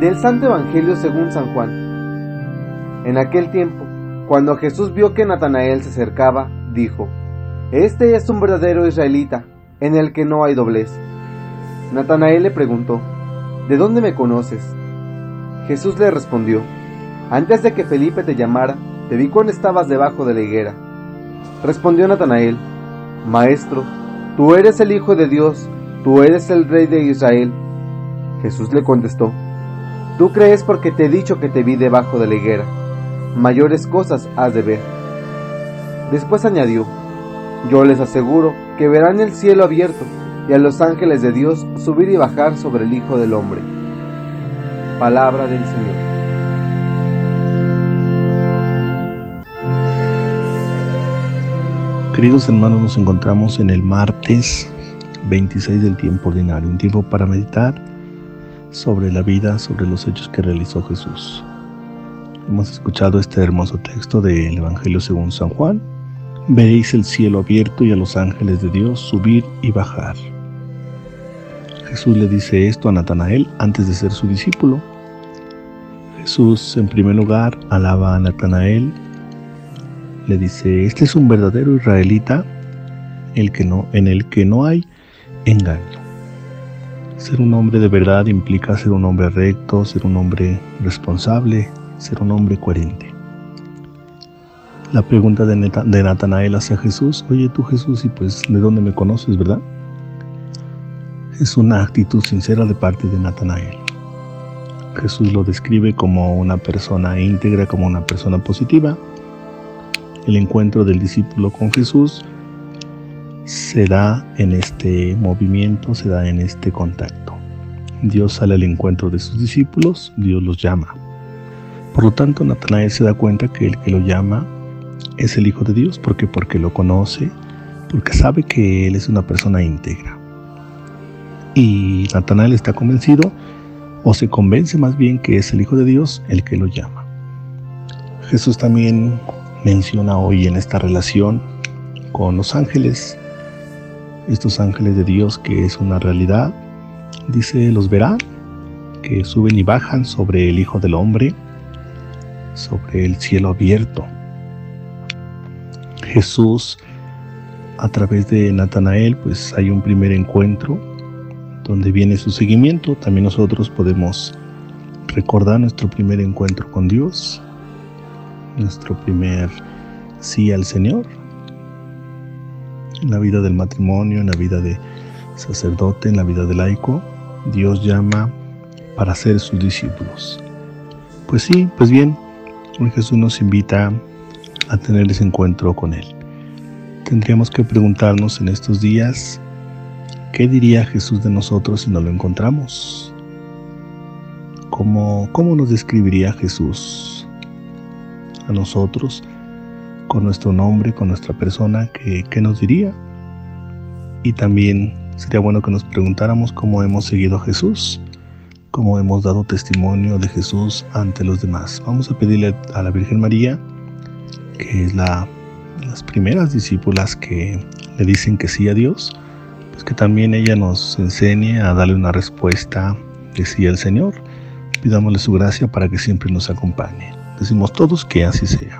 Del Santo Evangelio según San Juan. En aquel tiempo, cuando Jesús vio que Natanael se acercaba, dijo, Este es un verdadero israelita, en el que no hay doblez. Natanael le preguntó, ¿De dónde me conoces? Jesús le respondió, Antes de que Felipe te llamara, te vi cuando estabas debajo de la higuera. Respondió Natanael, Maestro, tú eres el Hijo de Dios, tú eres el Rey de Israel. Jesús le contestó, Tú crees porque te he dicho que te vi debajo de la higuera. Mayores cosas has de ver. Después añadió, Yo les aseguro que verán el cielo abierto y a los ángeles de Dios subir y bajar sobre el Hijo del Hombre. Palabra del Señor. Queridos hermanos, nos encontramos en el martes 26 del tiempo ordinario, un tiempo para meditar sobre la vida, sobre los hechos que realizó Jesús. Hemos escuchado este hermoso texto del Evangelio según San Juan. Veréis el cielo abierto y a los ángeles de Dios subir y bajar. Jesús le dice esto a Natanael antes de ser su discípulo. Jesús en primer lugar alaba a Natanael, le dice, este es un verdadero israelita el que no, en el que no hay engaño. Ser un hombre de verdad implica ser un hombre recto, ser un hombre responsable, ser un hombre coherente. La pregunta de, Natanael hacia Jesús, oye tú Jesús, y pues de dónde me conoces, ¿verdad? Es una actitud sincera de parte de Natanael. Jesús lo describe como una persona íntegra, como una persona positiva. El encuentro del discípulo con Jesús se da en este movimiento, se da en este contacto. Dios sale al encuentro de sus discípulos, Dios los llama. Por lo tanto, Natanael se da cuenta que el que lo llama es el Hijo de Dios, porque porque lo conoce, porque sabe que él es una persona íntegra. Y Natanael está convencido, o se convence más bien que es el Hijo de Dios el que lo llama. Jesús también menciona hoy en esta relación con los ángeles estos ángeles de Dios que es una realidad. Dice, los verán, que suben y bajan sobre el Hijo del Hombre, sobre el cielo abierto. Jesús, a través de Natanael, pues hay un primer encuentro donde viene su seguimiento. También nosotros podemos recordar nuestro primer encuentro con Dios, nuestro primer sí al Señor, en la vida del matrimonio, en la vida de sacerdote, en la vida de laico, Dios llama para ser sus discípulos. Pues sí, pues bien, Jesús nos invita a tener ese encuentro con Él. Tendríamos que preguntarnos en estos días, ¿qué diría Jesús de nosotros si no lo encontramos? ¿Cómo, cómo nos describiría Jesús a nosotros? Con nuestro nombre, con nuestra persona, ¿qué, nos diría? Y también sería bueno que nos preguntáramos cómo hemos seguido a Jesús, cómo hemos dado testimonio de Jesús ante los demás. Vamos a pedirle a la Virgen María, que es la, las primeras discípulas que le dicen que sí a Dios, pues que también ella nos enseñe a darle una respuesta de sí al Señor. Pidámosle su gracia para que siempre nos acompañe. Decimos todos que así sea.